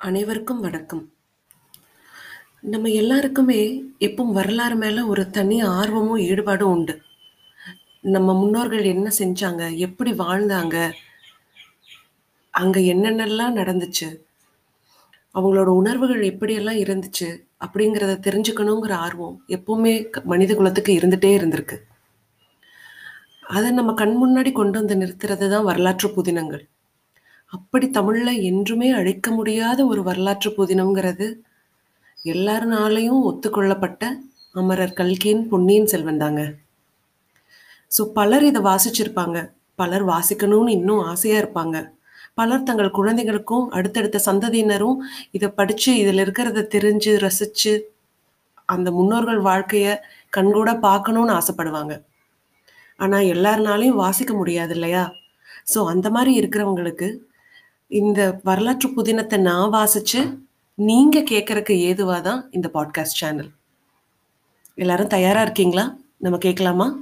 அனைவருக்கும் வணக்கம். நம்ம எல்லாருக்குமே எப்பவும் வரலாறு மேல ஒரு தனி ஆர்வமும், ஈடுபாடும் உண்டு. நம்ம முன்னோர்கள் என்ன செஞ்சாங்க? எப்படி வாழ்ந்தாங்க? அங்க என்னென்னலாம் நடந்துச்சு? அவங்களோட உணர்வுகள் எப்படியெல்லாம் இருந்துச்சு? அப்படிங்கிறத தெரிஞ்சுக்கணுங்கிற ஆர்வம் எப்பவுமே மனித குலத்துக்கு இருந்துட்டே இருந்திருக்கு. அதை நம்ம கண் முன்னாடி கொண்டு வந்து நிறுத்துறது தான் வரலாற்று புதினங்கள். அப்படி தமிழ்ல என்றுமே அழிக்க முடியாத ஒரு வரலாற்று புதினம்ங்கிறது, எல்லாருனாலையும் ஒத்துக்கொள்ளப்பட்ட அமரர் கல்கியின் பொன்னியின் செல்வன் தாங்க. ஸோ பலர் இதை வாசிச்சிருப்பாங்க. பலர் வாசிக்கணும்னு இன்னும் ஆசையாக இருப்பாங்க. பலர் தங்கள் குழந்தைகளுக்கும், அடுத்தடுத்த சந்ததியினரும் இதை படித்து இதில் இருக்கிறத தெரிஞ்சு, ரசித்து அந்த முன்னோர்கள் வாழ்க்கையை கண்கூட பார்க்கணும்னு ஆசைப்படுவாங்க. ஆனால் எல்லாருனாலையும் வாசிக்க முடியாது இல்லையா? ஸோ அந்த மாதிரி இருக்கிறவங்களுக்கு, இந்த வரலாற்று புதினத்தை நான் வாசிச்சு, நீங்க கேட்கறக்கு ஏதுவாதான் இந்த பாட்காஸ்ட் சேனல். எல்லாரும் தயாரா இருக்கீங்களா? நம்ம கேட்கலாமா?